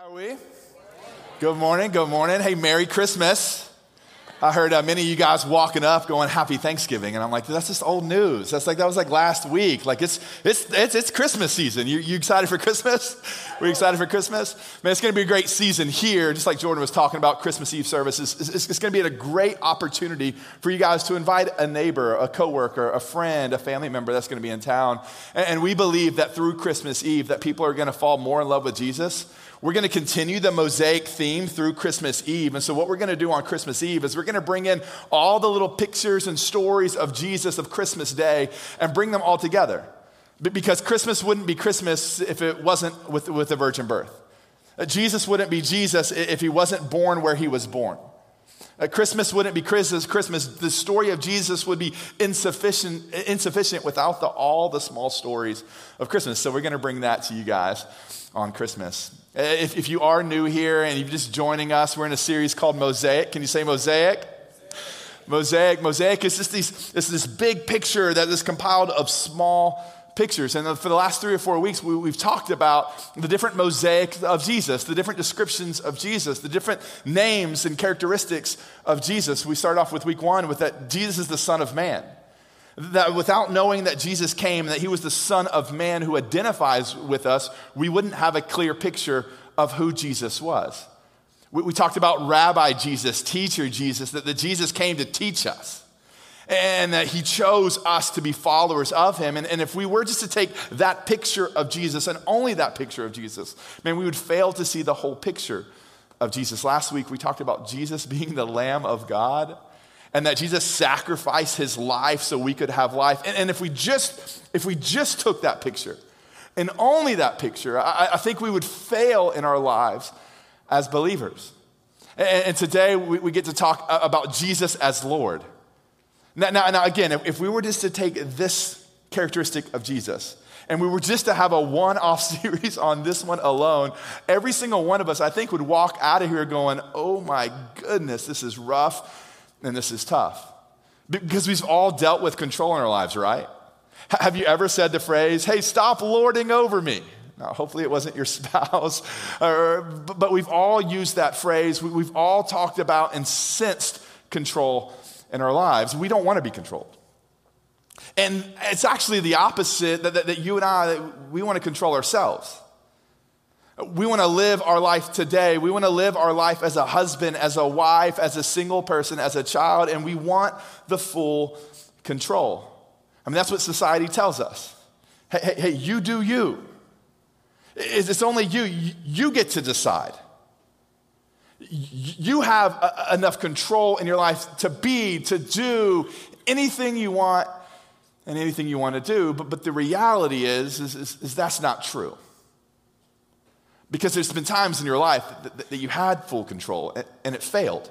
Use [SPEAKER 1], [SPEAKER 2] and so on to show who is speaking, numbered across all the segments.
[SPEAKER 1] How are we? Good morning. Good morning. Hey, Merry Christmas. I heard uh, many of you guys walking up going Happy Thanksgiving, and I'm like, that's just old news. That's like that was like last week. Like it's it's it's, it's Christmas season. You, you excited for Christmas? We excited for Christmas? Man, it's going to be a great season here. Just like Jordan was talking about Christmas Eve services, it's, it's, it's going to be a great opportunity for you guys to invite a neighbor, a coworker, a friend, a family member that's going to be in town. And, and we believe that through Christmas Eve, that people are going to fall more in love with Jesus we're going to continue the mosaic theme through Christmas Eve. And so, what we're going to do on Christmas Eve is we're going to bring in all the little pictures and stories of Jesus of Christmas Day and bring them all together. Because Christmas wouldn't be Christmas if it wasn't with, with the virgin birth. Uh, Jesus wouldn't be Jesus if he wasn't born where he was born. Uh, Christmas wouldn't be Christmas. Christmas, the story of Jesus would be insufficient, insufficient without the, all the small stories of Christmas. So we're going to bring that to you guys on Christmas. Uh, if, if you are new here and you're just joining us, we're in a series called Mosaic. Can you say Mosaic? Mosaic. Mosaic is just these, it's this big picture that is compiled of small pictures. And for the last three or four weeks, we, have talked about the different mosaic of Jesus, the different descriptions of Jesus, the different names and characteristics of Jesus. We start off with week one with that Jesus is the Son of Man. That without knowing that Jesus came, that he was the Son of Man who identifies with us, we wouldn't have a clear picture of who Jesus was. We, we talked about Rabbi Jesus, teacher Jesus, that, that Jesus came to teach us and that he chose us to be followers of him. And, and if we were just to take that picture of Jesus and only that picture of Jesus, man, we would fail to see the whole picture of Jesus. Last week we talked about Jesus being the Lamb of God and that Jesus sacrificed his life so we could have life. And, and if we just if we just took that picture and only that picture, I, I think we would fail in our lives as believers. And, and today we, we, get to talk about Jesus as Lord. Now, now, now again, if, if we were just to take this characteristic of Jesus, and we were just to have a one off series on this one alone, every single one of us, I think, would walk out of here going, oh my goodness, this is rough and this is tough. Because we've all dealt with control in our lives, right? Have you ever said the phrase, hey, stop lording over me? Now, hopefully it wasn't your spouse, or, but we've all used that phrase. We've all talked about and sensed control in our lives. We don't want to be controlled. And it's actually the opposite that, that, that you and I, we want to control ourselves. We want to live our life today. We want to live our life as a husband, as a wife, as a single person, as a child, and we want the full control. I mean, that's what society tells us. Hey, hey, hey you do you. It's only you. You get to decide. You have enough control in your life to be, to do anything you want and anything you want to do. But, but the reality is, is, is, is that's not true. Because there's been times in your life that, that you had full control and it failed.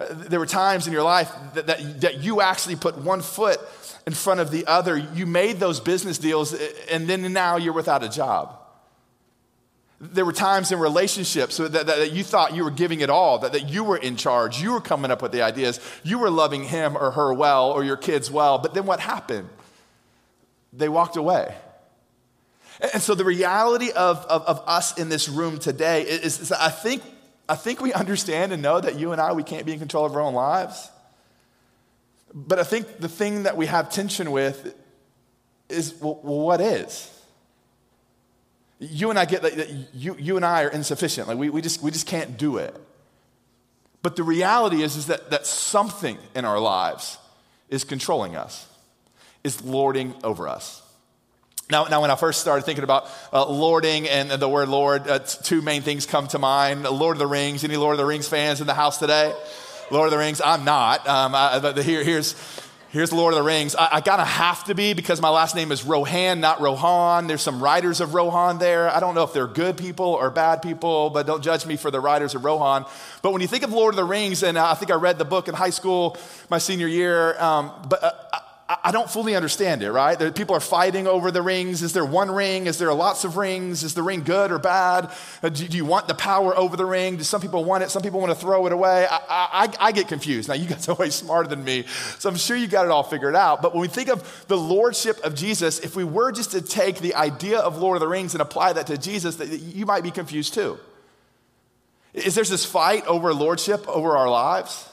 [SPEAKER 1] Uh, there were times in your life that, that, that, you actually put one foot in front of the other. You made those business deals, and then now you're without a job. There were times in relationships that, that, that you thought you were giving it all, that, that you were in charge, you were coming up with the ideas, you were loving him or her well, or your kids well. But then what happened? They walked away. And so the reality of, of, of us in this room today is, is I, think, I think we understand and know that you and I, we can't be in control of our own lives. But I think the thing that we have tension with is well, what is? You and I get that you, you and I are insufficient. Like we, we, just, we just can't do it. But the reality is, is that, that something in our lives is controlling us, is lording over us. Now, now, when I first started thinking about uh, lording and the word Lord, uh, two main things come to mind. Lord of the Rings. Any Lord of the Rings fans in the house today? Lord of the Rings. I'm not. Um, I, but here, here's here's Lord of the Rings. I, I of have to be because my last name is Rohan, not Rohan. There's some riders of Rohan there. I don't know if they're good people or bad people, but don't judge me for the riders of Rohan. But when you think of Lord of the Rings, and I think I read the book in high school my senior year, um, but. Uh, I don't fully understand it, right? There, people are fighting over the rings. Is there one ring? Is there lots of rings? Is the ring good or bad? Uh, do, do, you want the power over the ring? Do some people want it? Some people want to throw it away. I, I, I get confused. Now, you guys are way smarter than me, so I'm sure you got it all figured out. But when we think of the lordship of Jesus, if we were just to take the idea of Lord of the Rings and apply that to Jesus, that you might be confused too. Is there this fight over lordship over our lives?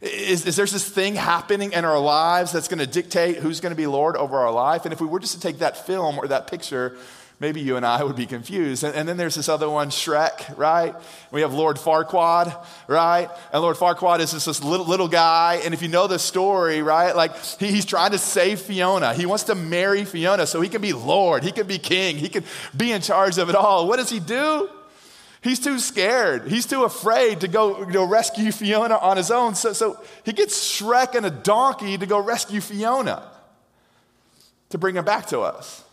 [SPEAKER 1] Is, is there this thing happening in our lives that's going to dictate who's going to be Lord over our life? And if we were just to take that film or that picture, maybe you and I would be confused. And, and, then there's this other one, Shrek, right? We have Lord Farquaad, right? And Lord Farquaad is just this little, little guy. And if you know the story, right, like he, he's trying to save Fiona. He wants to marry Fiona so he can be Lord, he can be king, he can be in charge of it all. What does he do? He's too scared. He's too afraid to go you know, rescue Fiona on his own. So, so he gets Shrek and a donkey to go rescue Fiona to bring him back to us.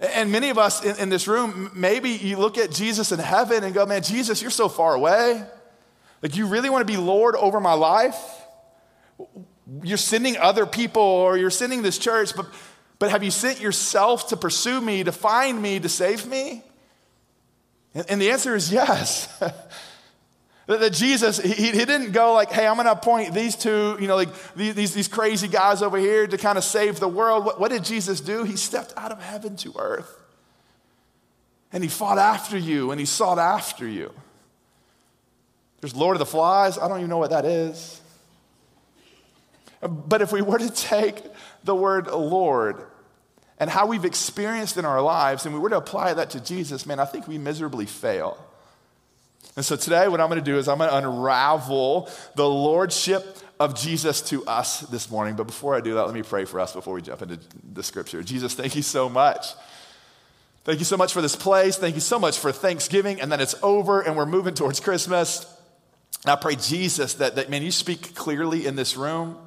[SPEAKER 1] And many of us in, in, this room, maybe you look at Jesus in heaven and go, man, Jesus, you're so far away. Like, you really want to be Lord over my life? You're sending other people or you're sending this church, but, but have you sent yourself to pursue me, to find me, to save me? And the answer is yes. that Jesus, he, he didn't go like, hey, I'm going to appoint these two, you know, like these, these crazy guys over here to kind of save the world. What, what did Jesus do? He stepped out of heaven to earth. And he fought after you and he sought after you. There's Lord of the Flies. I don't even know what that is. But if we were to take the word Lord and how we've experienced in our lives, and we were to apply that to Jesus, man, I think we miserably fail. And so today, what I'm going to do is I'm going to unravel the lordship of Jesus to us this morning. But before I do that, let me pray for us before we jump into the scripture. Jesus, thank you so much. Thank you so much for this place. Thank you so much for Thanksgiving, and then it's over, and we're moving towards Christmas. And I pray, Jesus, that, that man, you speak clearly in this room.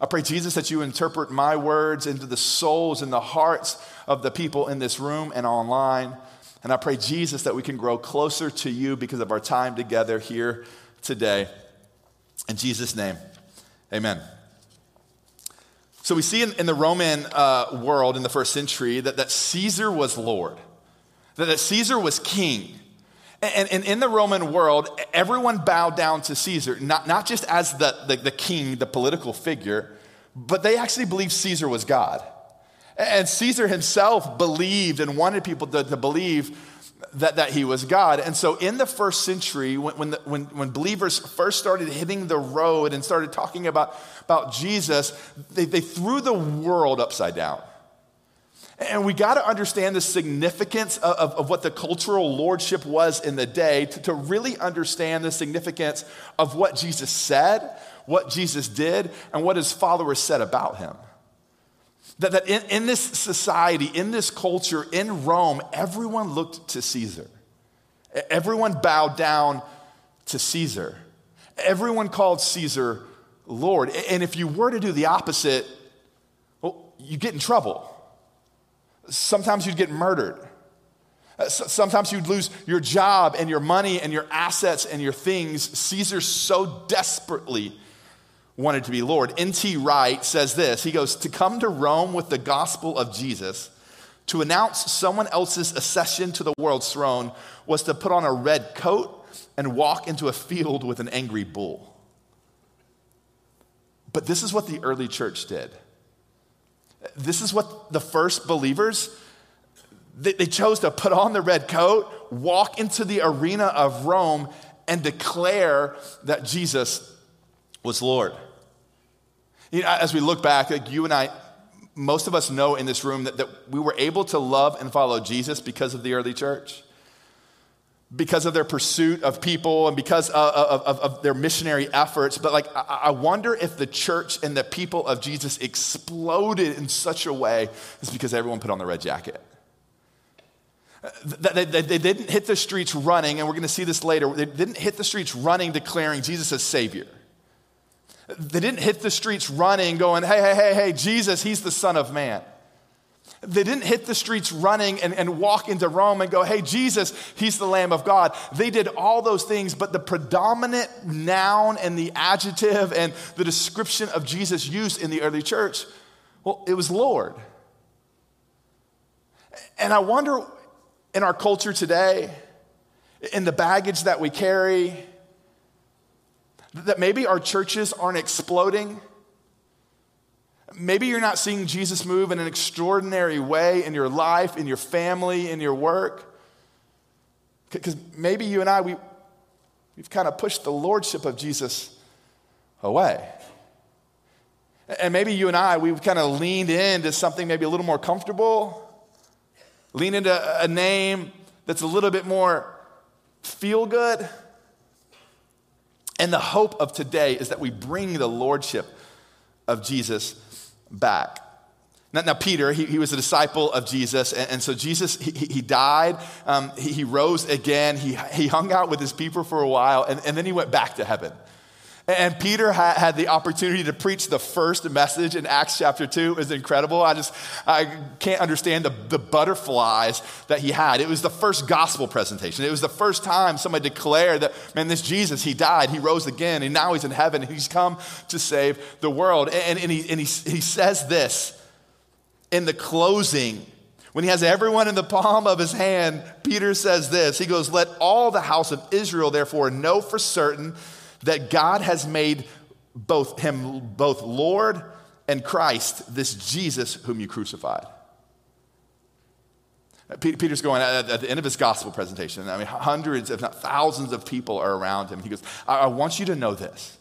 [SPEAKER 1] I pray, Jesus, that you interpret my words into the souls and the hearts of the people in this room and online. And I pray, Jesus, that we can grow closer to you because of our time together here today. In Jesus' name, amen. So we see in, in the Roman uh, world in the first century that, that Caesar was Lord, that, that Caesar was king. And, and, in the Roman world, everyone bowed down to Caesar, not, not just as the, the, the king, the political figure, but they actually believed Caesar was God. And Caesar himself believed and wanted people to, to believe that, that he was God. And so in the first century, when, when, the, when, when believers first started hitting the road and started talking about, about Jesus, they, they threw the world upside down. And we got to understand the significance of, of, of, what the cultural lordship was in the day to, to really understand the significance of what Jesus said, what Jesus did, and what his followers said about him. That, that in, in this society, in this culture, in Rome, everyone looked to Caesar. Everyone bowed down to Caesar. Everyone called Caesar Lord. And if you were to do the opposite, well, you get in trouble. Sometimes you'd get murdered. Uh, sometimes you'd lose your job and your money and your assets and your things. Caesar so desperately wanted to be Lord. N.T. Wright says this He goes, To come to Rome with the gospel of Jesus, to announce someone else's accession to the world's throne, was to put on a red coat and walk into a field with an angry bull. But this is what the early church did. This is what the first believers, they, they chose to put on the red coat, walk into the arena of Rome, and declare that Jesus was Lord. You know, as we look back, like you and I, most of us know in this room that, that we were able to love and follow Jesus because of the early church, because of their pursuit of people and because of, of, of their missionary efforts. But like, I, wonder if the church and the people of Jesus exploded in such a way is because everyone put on the red jacket. They, they, they, didn't hit the streets running, and we're going to see this later. They didn't hit the streets running declaring Jesus as Savior. They didn't hit the streets running, going, hey, hey, hey, hey, Jesus, he's the Son of Man. They didn't hit the streets running and, and walk into Rome and go, hey, Jesus, he's the Lamb of God. They did all those things, but the predominant noun and the adjective and the description of Jesus used in the early church Well, it was Lord. And I wonder in our culture today, in the baggage that we carry, that maybe our churches aren't exploding. Maybe you're not seeing Jesus move in an extraordinary way in your life, in your family, in your work. Because maybe you and I, we, we've kind of pushed the lordship of Jesus away. And maybe you and I, we've kind of leaned into something maybe a little more comfortable, lean into a name that's a little bit more feel good. And the hope of today is that we bring the lordship of Jesus back. Now, now Peter, he, he, was a disciple of Jesus, and, and so Jesus, he, he died, um, he, he, rose again, he, he hung out with his people for a while, and, and then he went back to heaven. And Peter had the opportunity to preach the first message in Acts chapter 2. is incredible. I just I can't understand the, the butterflies that he had. It was the first gospel presentation. It was the first time somebody declared that, man, this Jesus, he died, he rose again, and now he's in heaven, and he's come to save the world. And, and, he, and he, he says this in the closing. When he has everyone in the palm of his hand, Peter says this. He goes, Let all the house of Israel therefore know for certain that God has made both him both Lord and Christ, this Jesus whom you crucified. Peter's going at the end of his gospel presentation. I mean, hundreds, if not thousands, of people are around him. He goes, I want you to know this.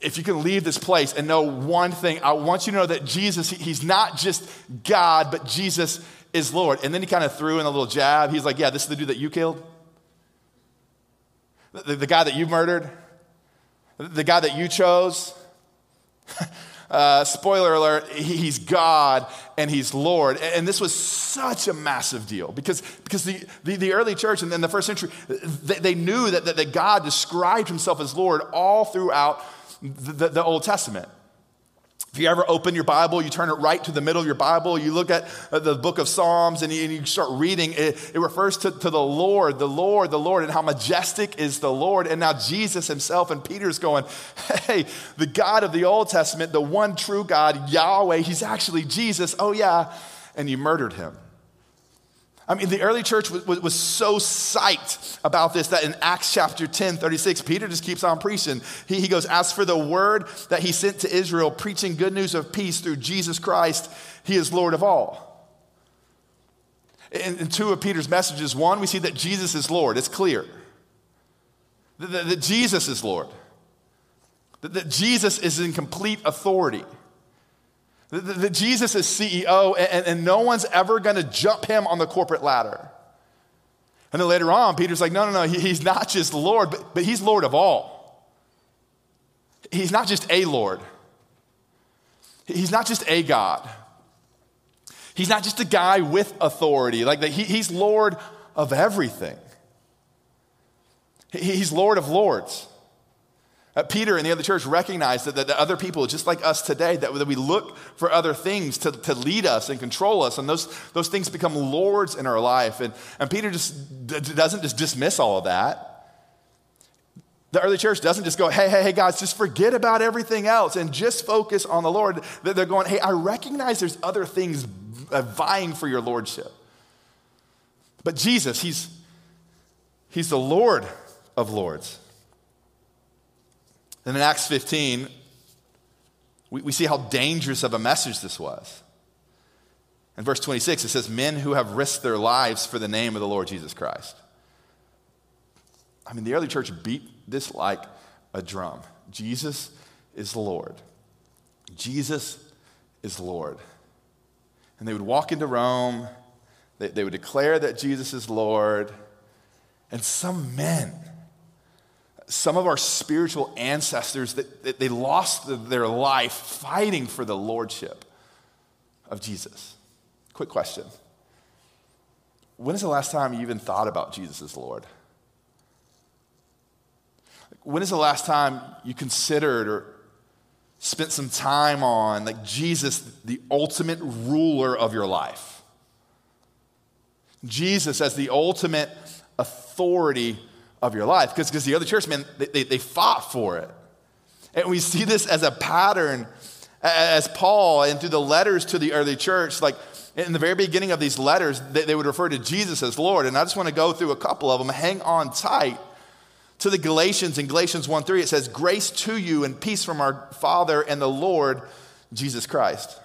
[SPEAKER 1] If you can leave this place and know one thing, I want you to know that Jesus, he's not just God, but Jesus is Lord. And then he kind of threw in a little jab. He's like, Yeah, this is the dude that you killed. The, the guy that you murdered? The guy that you chose? Uh, spoiler alert, he's God and he's Lord. And this was such a massive deal because, because the, the, the early church and then the first century, they, they knew that, that, that, God described himself as Lord all throughout the, the, the Old Testament. If you ever open your Bible, you turn it right to the middle of your Bible, you look at uh, the book of Psalms and you, and you start reading, it, it refers to, to, the Lord, the Lord, the Lord, and how majestic is the Lord. And now Jesus himself and Peter's going, hey, the God of the Old Testament, the one true God, Yahweh, he's actually Jesus. Oh, yeah. And you murdered him. I mean, the early church was, was, was, so psyched about this that in Acts chapter 10, 36, Peter just keeps on preaching. He, he goes, As for the word that he sent to Israel, preaching good news of peace through Jesus Christ, he is Lord of all. In, in two of Peter's messages, one, we see that Jesus is Lord. It's clear that, that, that Jesus is Lord, that, that Jesus is in complete authority. That Jesus is CEO and, and no one's ever going to jump him on the corporate ladder. And then later on, Peter's like, no, no, no, he's not just Lord, but, but he's Lord of all. He's not just a Lord, he's not just a God. He's not just a guy with authority, like. He, he's Lord of everything. He's Lord of lords. Uh, Peter and the other church recognized that, that, other people, just like us today, that, that we look for other things to, to lead us and control us, and those, those things become lords in our life. And, and Peter just doesn't just dismiss all of that. The early church doesn't just go, hey, hey, hey, guys, just forget about everything else and just focus on the Lord. They're going, hey, I recognize there's other things uh, vying for your lordship. But Jesus, he's, he's the Lord of lords. And in Acts 15, we, we see how dangerous of a message this was. In verse 26, it says, Men who have risked their lives for the name of the Lord Jesus Christ. I mean, the early church beat this like a drum. Jesus is Lord. Jesus is Lord. And they would walk into Rome, they, they would declare that Jesus is Lord, and some men some of our spiritual ancestors that, that they lost their life fighting for the lordship of Jesus. Quick question. When is the last time you even thought about Jesus as Lord? When is the last time you considered or spent some time on like Jesus, the ultimate ruler of your life? Jesus as the ultimate authority of your life. Because the other church, man, they, they, they fought for it. And we see this as a pattern As Paul and through the letters to the early church, like in the very beginning of these letters, they, they would refer to Jesus as Lord. And I just want to go through a couple of them. Hang on tight to the Galatians in Galatians 1 3. It says, Grace to you and peace from our Father and the Lord Jesus Christ.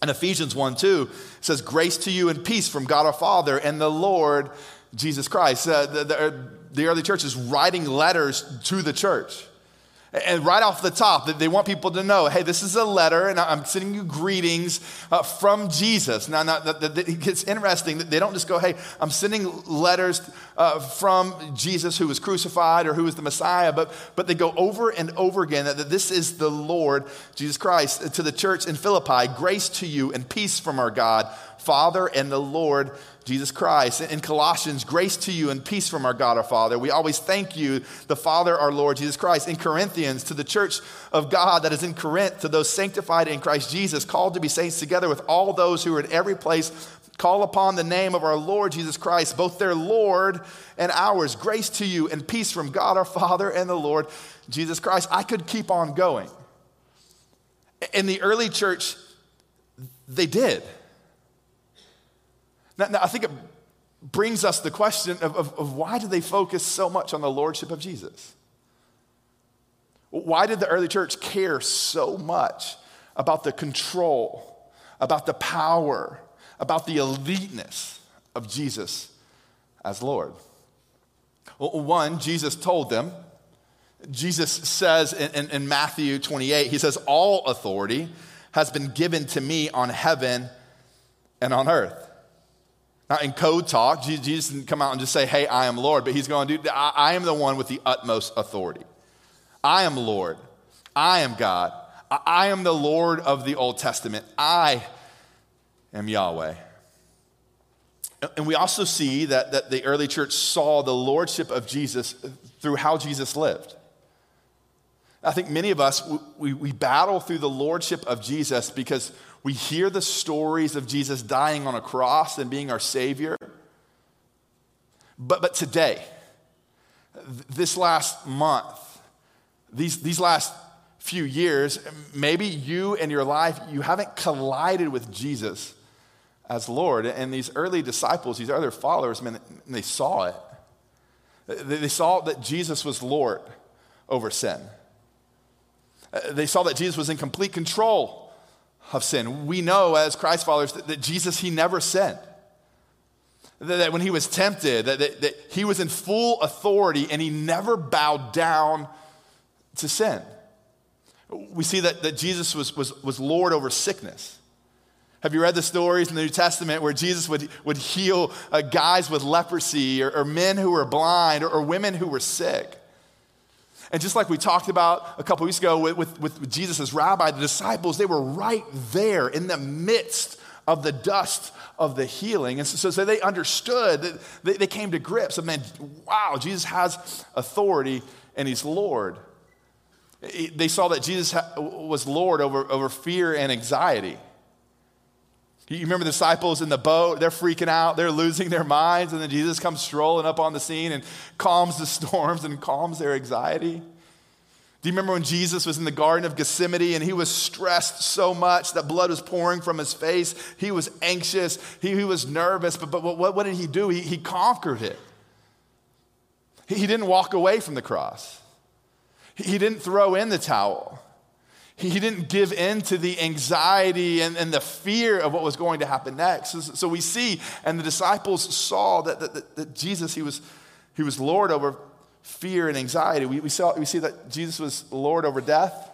[SPEAKER 1] And Ephesians 1 2 says, Grace to you and peace from God our Father and the Lord Jesus Christ. Uh, the, the, the early church is writing letters to the church. And right off the top, they want people to know hey, this is a letter, and I'm sending you greetings uh, from Jesus. Now, now it gets interesting. They don't just go, hey, I'm sending letters uh, from Jesus who was crucified or who was the Messiah, but, but they go over and over again that, that this is the Lord Jesus Christ. To the church in Philippi, grace to you and peace from our God, Father, and the Lord Jesus Christ. In Colossians, grace to you and peace from our God our Father. We always thank you, the Father, our Lord Jesus Christ. In Corinthians, to the church of God that is in Corinth, to those sanctified in Christ Jesus, called to be saints together with all those who are in every place, call upon the name of our Lord Jesus Christ, both their Lord and ours. Grace to you and peace from God our Father and the Lord Jesus Christ. I could keep on going. In the early church, they did. Now, now, I think it brings us the question of, of, of why did they focus so much on the lordship of Jesus? Why did the early church care so much about the control, about the power, about the eliteness of Jesus as Lord? Well, one, Jesus told them. Jesus says in, in, in Matthew 28, he says, All authority has been given to me on heaven and on earth. Now, in code talk, Jesus didn't come out and just say, Hey, I am Lord, but he's going, Dude, I, I am the one with the utmost authority. I am Lord. I am God. I, I am the Lord of the Old Testament. I am Yahweh. And we also see that, that the early church saw the lordship of Jesus through how Jesus lived. I think many of us, we, we battle through the lordship of Jesus because we hear the stories of Jesus dying on a cross and being our Savior. But, but today, this last month, these, these last few years, maybe you and your life, you haven't collided with Jesus as Lord. And these early disciples, these other followers, man, they saw it. They saw that Jesus was Lord over sin. They saw that Jesus was in complete control of sin. We know as Christ followers that, that Jesus, he never sinned. That, that when he was tempted, that, that, that he was in full authority and he never bowed down to sin. We see that, that Jesus was, was, was Lord over sickness. Have you read the stories in the New Testament where Jesus would, would heal uh, guys with leprosy or, or, men who were blind or, or women who were sick? And just like we talked about a couple weeks ago with, with, with Jesus as rabbi, the disciples, they were right there in the midst of the dust of the healing. And so, so they understood that they, they came to grips of, man, wow, Jesus has authority and he's Lord. They saw that Jesus was Lord over, over fear and anxiety. You remember the disciples in the boat, they're freaking out, they're losing their minds, and then Jesus comes strolling up on the scene and calms the storms and calms their anxiety. Do you remember when Jesus was in the Garden of Gethsemane and he was stressed so much that blood was pouring from his face? He was anxious, he, he was nervous, but, but what, what did he do? He, he conquered it. He, he didn't walk away from the cross, he, he didn't throw in the towel. He didn't give in to the anxiety and, and the fear of what was going to happen next. So, we see, and the disciples saw that, that, that, Jesus, he was, he was Lord over fear and anxiety. We, we, saw, we see that Jesus was Lord over death.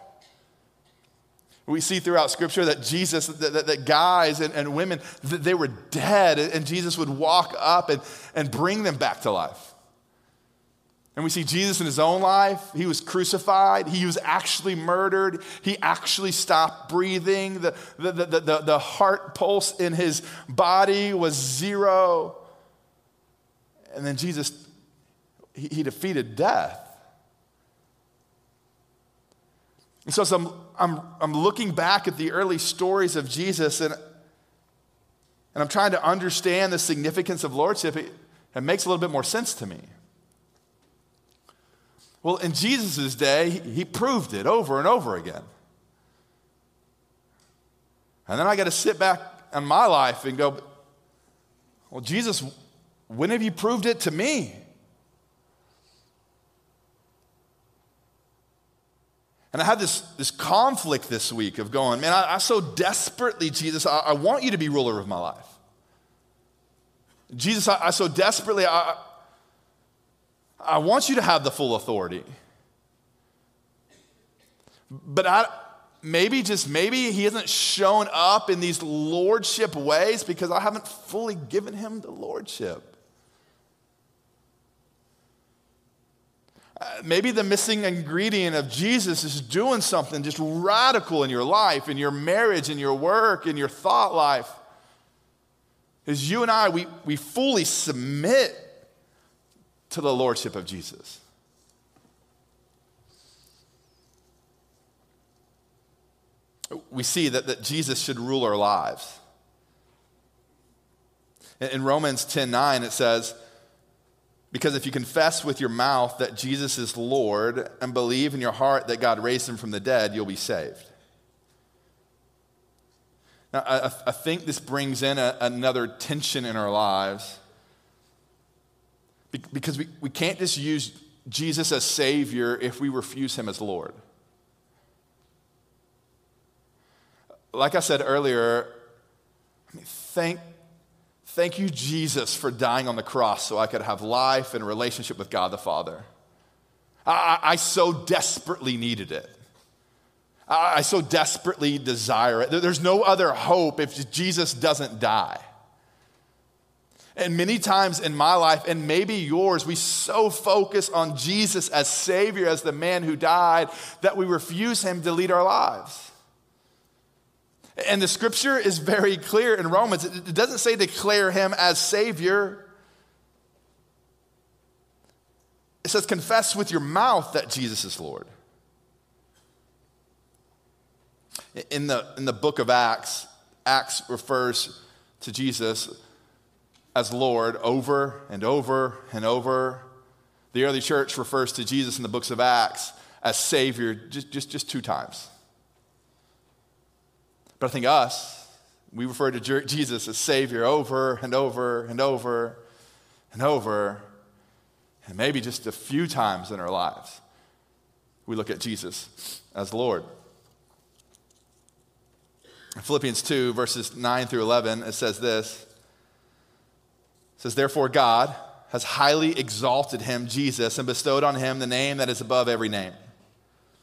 [SPEAKER 1] We see throughout Scripture that Jesus, that, that, that guys and, and women, they were dead, and Jesus would walk up and, and bring them back to life. And we see Jesus in his own life. He was crucified. He was actually murdered. He actually stopped breathing. The, the, the, the, the heart pulse in his body was zero. And then Jesus, he, he defeated death. And so, as I'm, I'm, I'm looking back at the early stories of Jesus and, and I'm trying to understand the significance of lordship. It, it makes a little bit more sense to me. Well, in Jesus' day, he proved it over and over again. And then I got to sit back in my life and go, well, Jesus, when have you proved it to me? And I had this, this conflict this week of going, man, I, I so desperately, Jesus, I, I, want you to be ruler of my life. Jesus, I, I so desperately, I, I want you to have the full authority. But I, maybe, just maybe, he hasn't shown up in these lordship ways because I haven't fully given him the lordship. Uh, maybe the missing ingredient of Jesus is doing something just radical in your life, in your marriage, in your work, in your thought life. Is you and I, we, we fully submit to the lordship of Jesus. We see that, that Jesus should rule our lives. In, in Romans 10 9, it says, because if you confess with your mouth that Jesus is Lord and believe in your heart that God raised him from the dead, you'll be saved. Now, I, I think this brings in a, another tension in our lives because we, we can't just use Jesus as Savior if we refuse him as Lord. Like I said earlier, I mean, thank Thank you, Jesus, for dying on the cross so I could have life and relationship with God the Father. I, I so desperately needed it. I, I so desperately desire it. There's no other hope if Jesus doesn't die. And many times in my life, and maybe yours, we so focus on Jesus as Savior, as the man who died, that we refuse Him to lead our lives. And the scripture is very clear in Romans. It doesn't say declare him as Savior. It says confess with your mouth that Jesus is Lord. In the, in the book of Acts, Acts refers to Jesus as Lord over and over and over. The early church refers to Jesus in the books of Acts as Savior just, just, just two times. But I think us, we refer to Jesus as Savior over and over and over and over, and maybe just a few times in our lives, we look at Jesus as Lord. In Philippians 2, verses 9 through 11, it says this. Says, Therefore, God has highly exalted him, Jesus, and bestowed on him the name that is above every name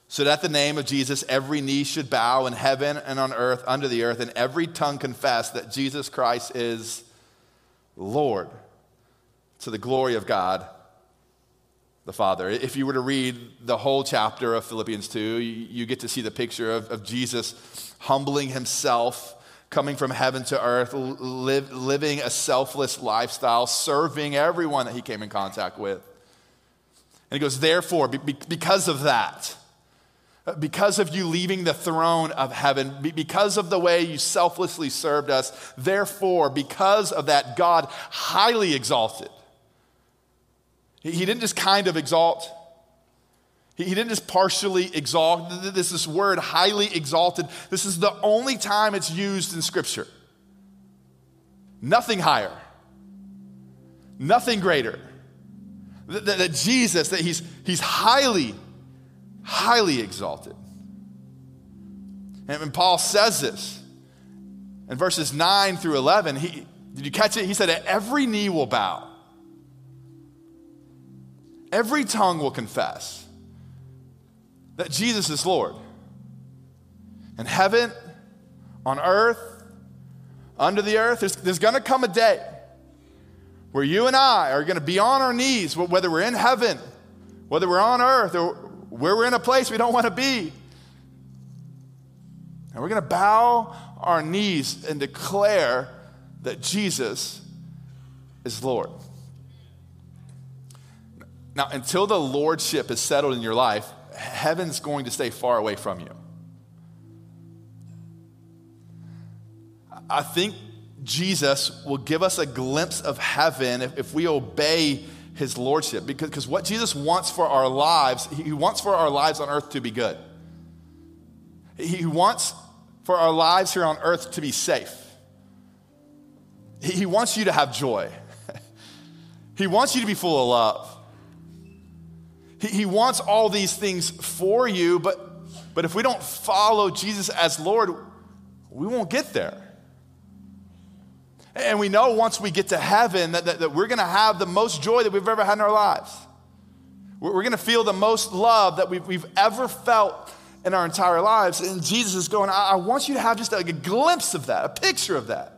[SPEAKER 1] so that at the name of Jesus, every knee should bow in heaven and on earth, under the earth, and every tongue confess that Jesus Christ is Lord to the glory of God the Father. If you were to read the whole chapter of Philippians 2, you get to see the picture of, of Jesus humbling himself, coming from heaven to earth, live, living a selfless lifestyle, serving everyone that he came in contact with. And he goes, therefore, because of that, because of you leaving the throne of heaven, because of the way you selflessly served us, therefore, because of that, God highly exalted. He didn't just kind of exalt, he didn't just partially exalt. This, this word, highly exalted, this is the only time it's used in Scripture. Nothing higher, nothing greater. That, that Jesus, that he's, he's highly highly exalted. And when Paul says this in verses 9 through 11, he, did you catch it? He said, Every knee will bow, every tongue will confess that Jesus is Lord. In heaven, on earth, under the earth, there's, there's going to come a day where you and I are going to be on our knees, whether we're in heaven, whether we're on earth, or where we're in a place we don't want to be. And we're going to bow our knees and declare that Jesus is Lord. Now, until the Lordship is settled in your life, heaven's going to stay far away from you. I think Jesus will give us a glimpse of heaven if, if we obey his lordship. Because, because what Jesus wants for our lives, he wants for our lives on earth to be good. He wants for our lives here on earth to be safe. He wants you to have joy. he wants you to be full of love. He, he wants all these things for you, but, but if we don't follow Jesus as Lord, we won't get there. And we know once we get to heaven that, that, that we're going to have the most joy that we've ever had in our lives. We're, we're going to feel the most love that we've, we've ever felt in our entire lives. And Jesus is going, I, I want you to have just like a glimpse of that, a picture of that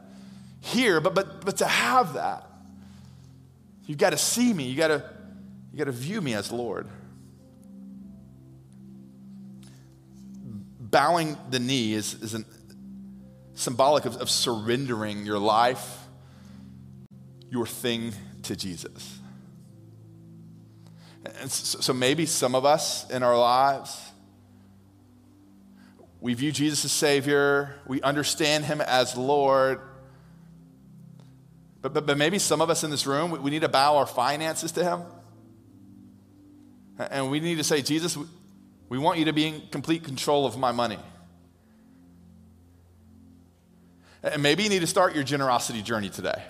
[SPEAKER 1] here, but, but, but to have that, you've got to see me. You've got to, you got to view me as Lord. Bowing the knee is, is an, symbolic of, of surrendering your life, your thing to Jesus. And so, so maybe some of us in our lives, we view Jesus as Savior, we understand Him as Lord. But, but, but maybe some of us in this room, we, we need to bow our finances to Him. And we need to say, Jesus, we want you to be in complete control of my money. And maybe you need to start your generosity journey today.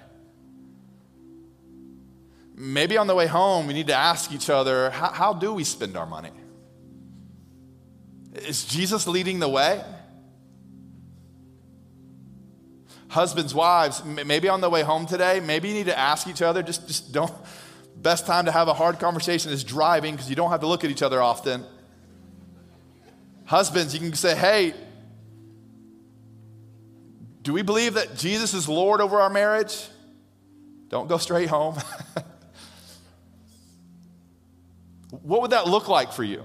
[SPEAKER 1] Maybe on the way home, we need to ask each other how, how do we spend our money? Is Jesus leading the way? Husbands, wives, maybe on the way home today, maybe you need to ask each other, just, just don't. Best time to have a hard conversation is driving because you don't have to look at each other often. Husbands, you can say, hey, do we believe that Jesus is Lord over our marriage? Don't go straight home. what would that look like for you?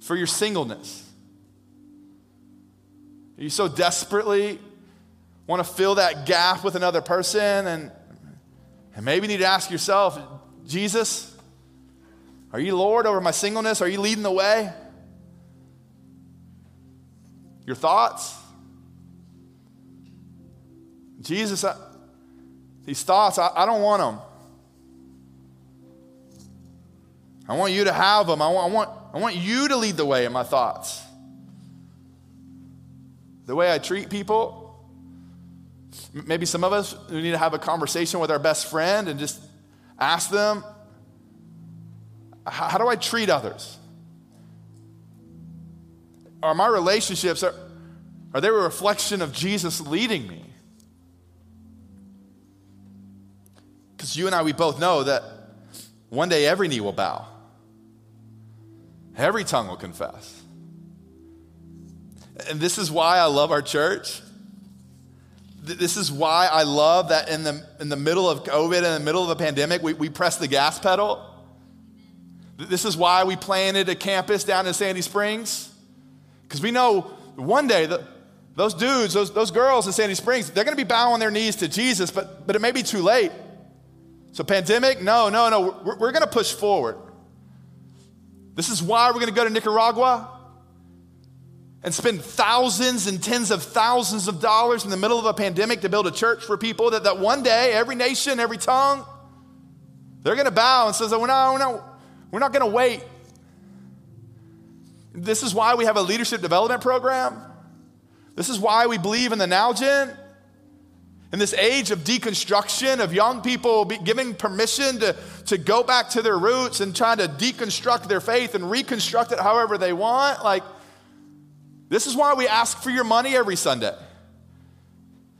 [SPEAKER 1] For your singleness? You so desperately want to fill that gap with another person, and, and maybe you need to ask yourself Jesus, are you Lord over my singleness? Are you leading the way? Your thoughts? Jesus, I, these thoughts, I, I, don't want them. I want you to have them. I want, I, want, I want you to lead the way in my thoughts. The way I treat people. Maybe some of us we need to have a conversation with our best friend and just ask them, how do I treat others? Are my relationships, are, are they a reflection of Jesus leading me? Because you and I, we both know that one day every knee will bow, every tongue will confess. And this is why I love our church. This is why I love that in the, in the middle of COVID, in the middle of a pandemic, we, we press the gas pedal. This is why we planted a campus down in Sandy Springs. Because we know one day that those dudes, those, those girls in Sandy Springs, they're going to be bowing their knees to Jesus, but, but it may be too late. So, pandemic, no, no, no, we're, we're going to push forward. This is why we're going to go to Nicaragua and spend thousands and tens of thousands of dollars in the middle of a pandemic to build a church for people that, that one day, every nation, every tongue, they're going to bow and says, oh, no, we're not, we're not going to wait. This is why we have a leadership development program. This is why we believe in the Now Gen. In this age of deconstruction, of young people giving permission to, to go back to their roots and trying to deconstruct their faith and reconstruct it however they want, like, this is why we ask for your money every Sunday.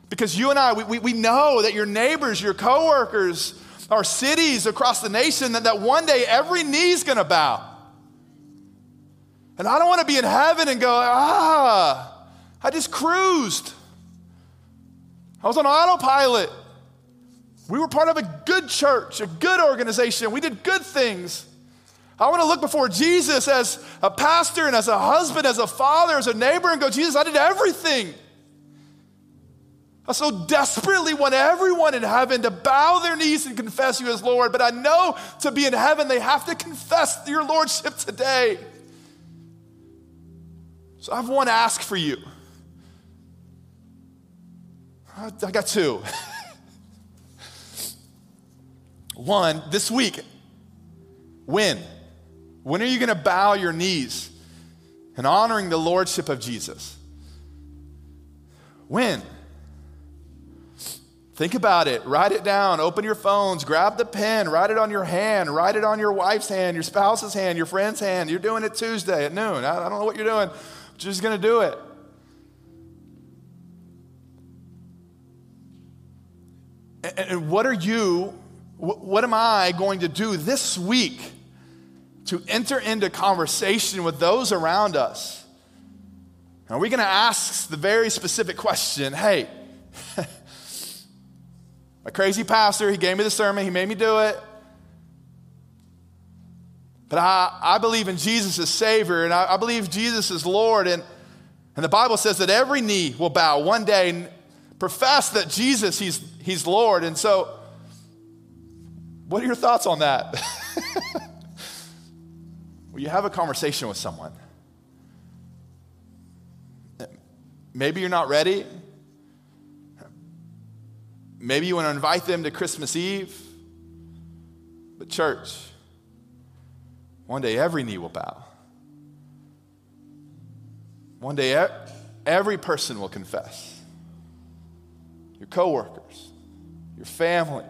[SPEAKER 1] Because you and I, we, we, we know that your neighbors, your coworkers, our cities across the nation, that, that one day every knee's gonna bow. And I don't wanna be in heaven and go, ah, I just cruised. I was on autopilot. We were part of a good church, a good organization. We did good things. I want to look before Jesus as a pastor and as a husband, as a father, as a neighbor, and go, Jesus, I did everything. I so desperately want everyone in heaven to bow their knees and confess you as Lord, but I know to be in heaven, they have to confess your Lordship today. So I have one ask for you. I got two. One, this week, when? When are you going to bow your knees and honoring the lordship of Jesus. When? Think about it. Write it down. Open your phones. Grab the pen. Write it on your hand. Write it on your wife's hand, your spouse's hand, your friend's hand. You're doing it Tuesday at noon. I, don't know what you're doing. Just going to do it. And what are you, what am I going to do this week to enter into conversation with those around us? Are we going to ask the very specific question hey, my crazy pastor, he gave me the sermon, he made me do it. But I, I believe in Jesus as Savior, and I, I believe Jesus is Lord. And, and the Bible says that every knee will bow one day and profess that Jesus, he's, he's Lord. And so, what are your thoughts on that? Will you have a conversation with someone? Maybe you're not ready. Maybe you want to invite them to Christmas Eve. But, church, one day every knee will bow. One day every person will confess. Your coworkers, your family,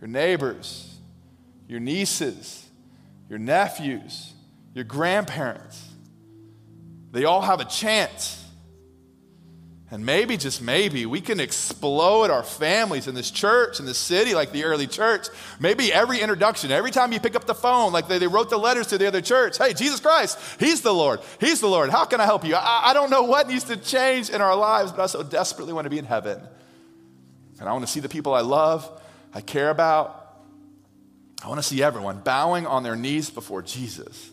[SPEAKER 1] your neighbors, your nieces, your nephews, your grandparents. They all have a chance and maybe, just maybe, we can explode our families in this church, in this city, like the early church. Maybe every introduction, every time you pick up the phone, like they, they wrote the letters to the other church hey, Jesus Christ, He's the Lord. He's the Lord. How can I help you? I, I don't know what needs to change in our lives, but I so desperately want to be in heaven. And I want to see the people I love, I care about. I want to see everyone bowing on their knees before Jesus,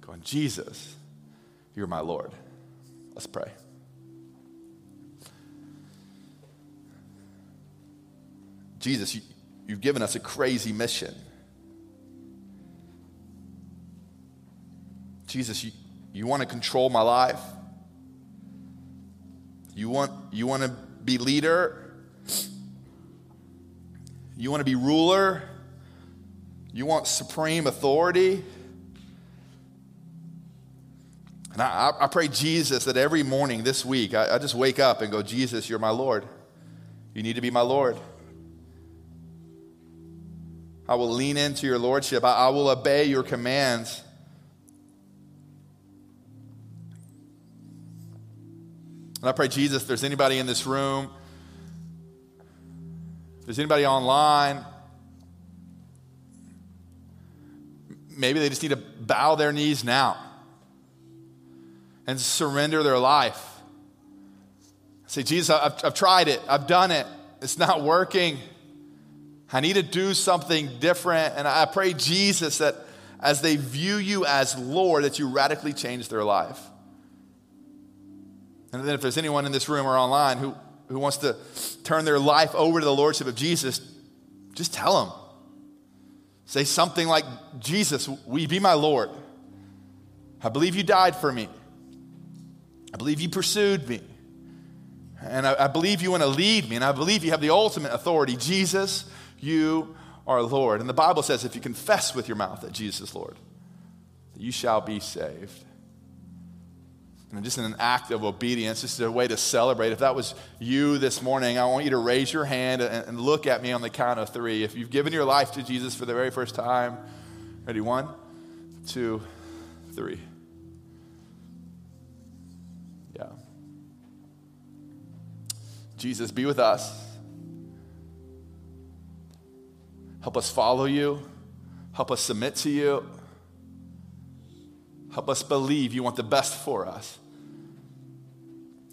[SPEAKER 1] going, Jesus, you're my Lord. Let's pray. Jesus, you, you've given us a crazy mission. Jesus, you, you want to control my life? You want, you want to be leader? You want to be ruler? You want supreme authority? And I, I pray, Jesus, that every morning this week, I, I just wake up and go, Jesus, you're my Lord. You need to be my Lord. I will lean into your lordship. I, I will obey your commands. And I pray, Jesus, if there's anybody in this room, if there's anybody online, maybe they just need to bow their knees now and surrender their life. Say, Jesus, I've, I've tried it, I've done it, it's not working. I need to do something different. And I pray, Jesus, that as they view you as Lord, that you radically change their life. And then if there's anyone in this room or online who, who wants to turn their life over to the Lordship of Jesus, just tell them. Say something like, Jesus, you be my Lord? I believe you died for me. I believe you pursued me. And I, I believe you want to lead me. And I believe you have the ultimate authority. Jesus, you are Lord. And the Bible says if you confess with your mouth that Jesus is Lord, you shall be saved. And just in an act of obedience, just a way to celebrate. If that was you this morning, I want you to raise your hand and look at me on the count of three. If you've given your life to Jesus for the very first time, ready? One, two, three. Yeah. Jesus, be with us. Help us follow you. Help us submit to you. Help us believe you want the best for us.